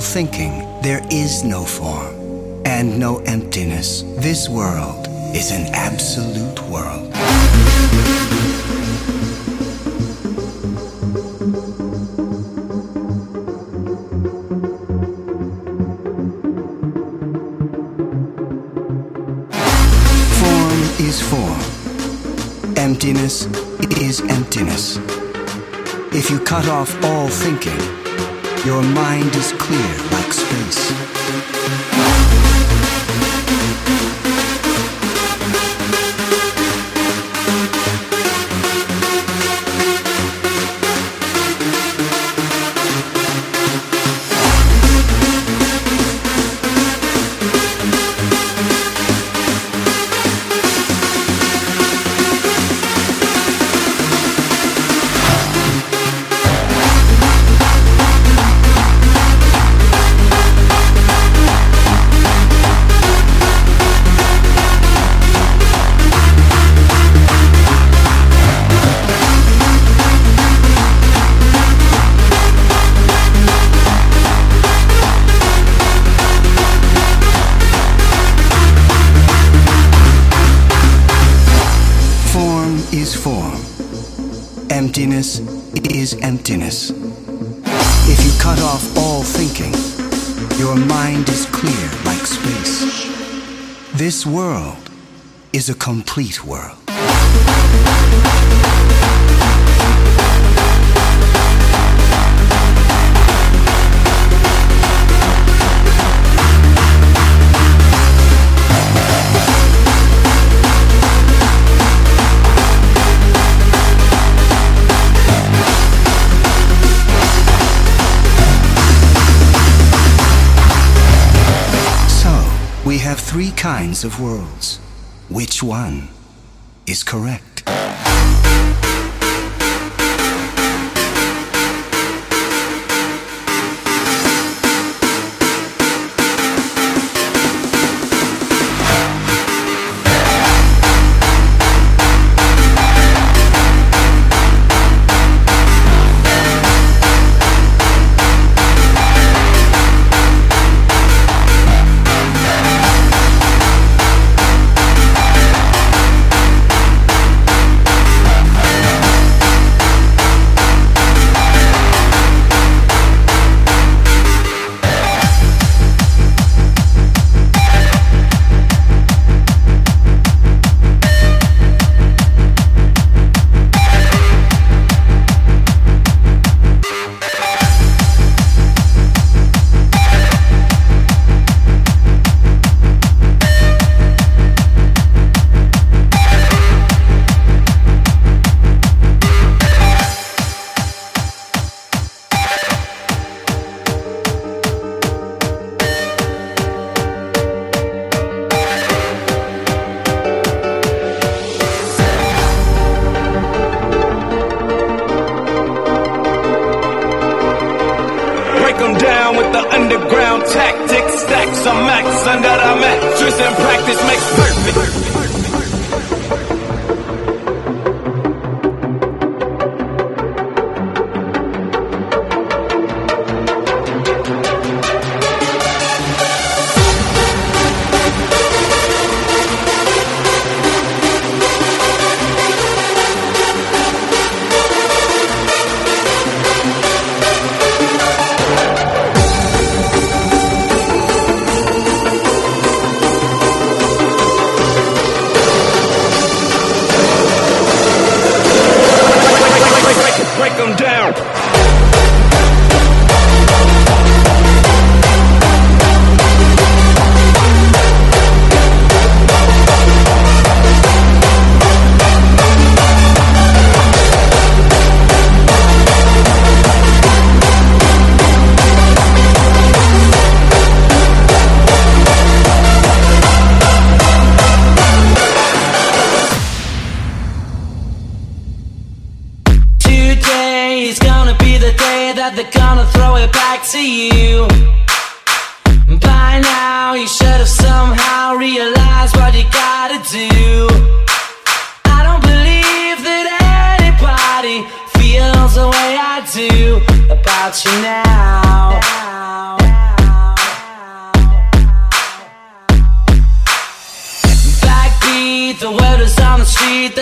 Thinking, there is no form and no emptiness. This world is an absolute world. Cut off all thinking, your mind is clear like space. Emptiness is emptiness. If you cut off all thinking, your mind is clear like space. This world is a complete world. Kinds of worlds. Which one is correct?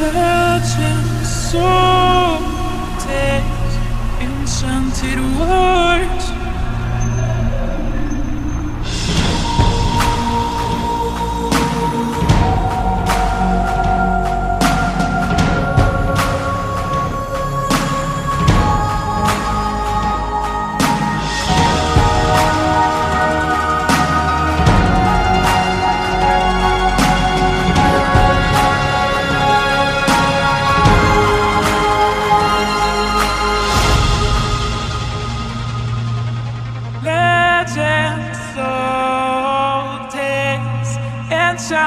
virgin soul takes enchanted world.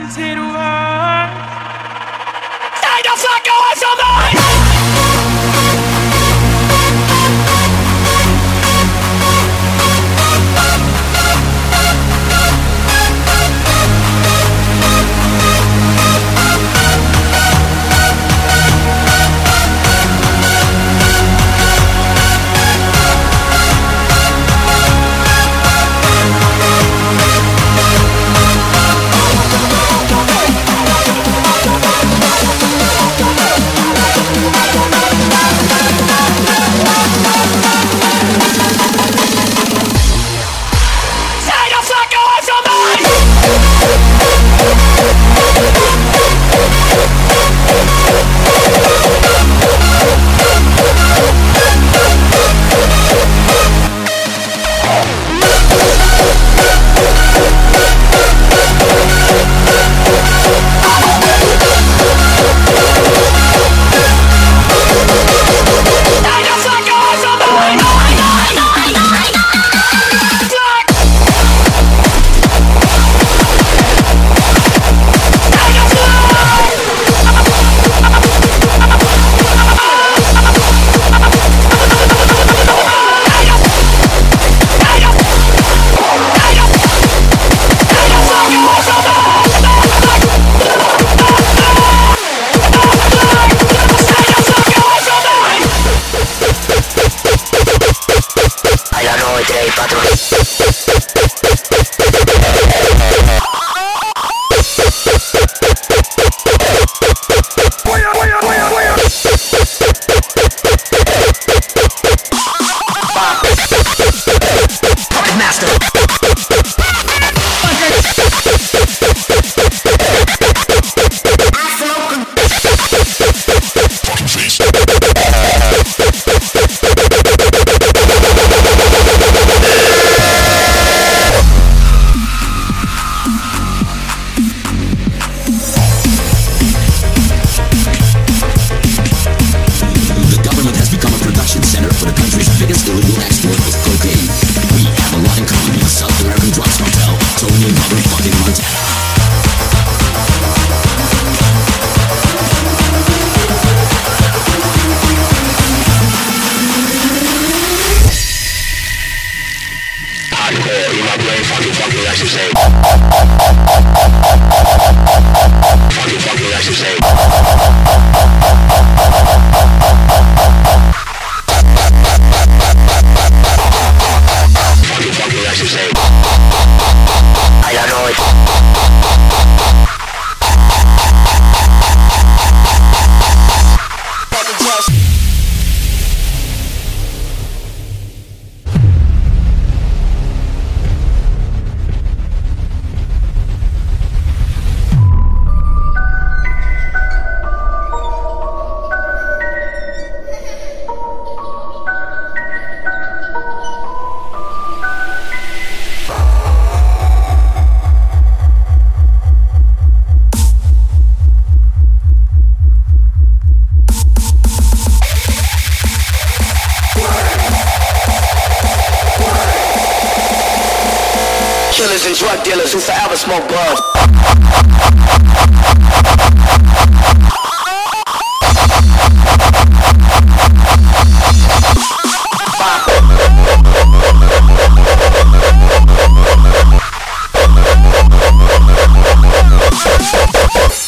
mountain walk killers and drug dealers who forever smoke bugs.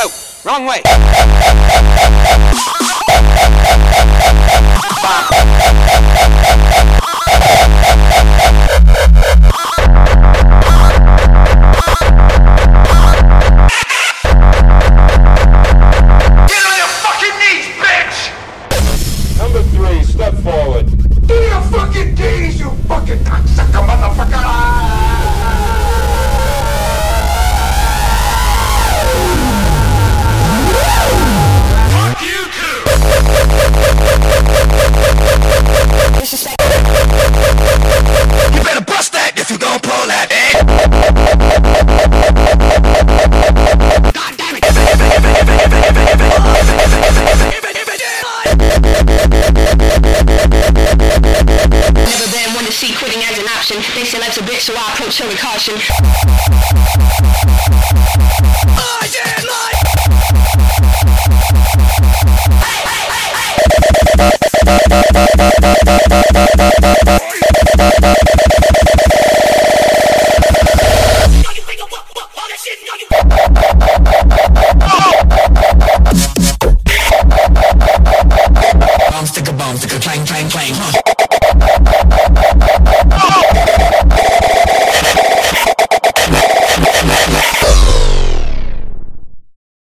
Oh, wrong way. as an option. They say life's a bitch, so I approach her with caution. I am. Hey, hey, hey, hey.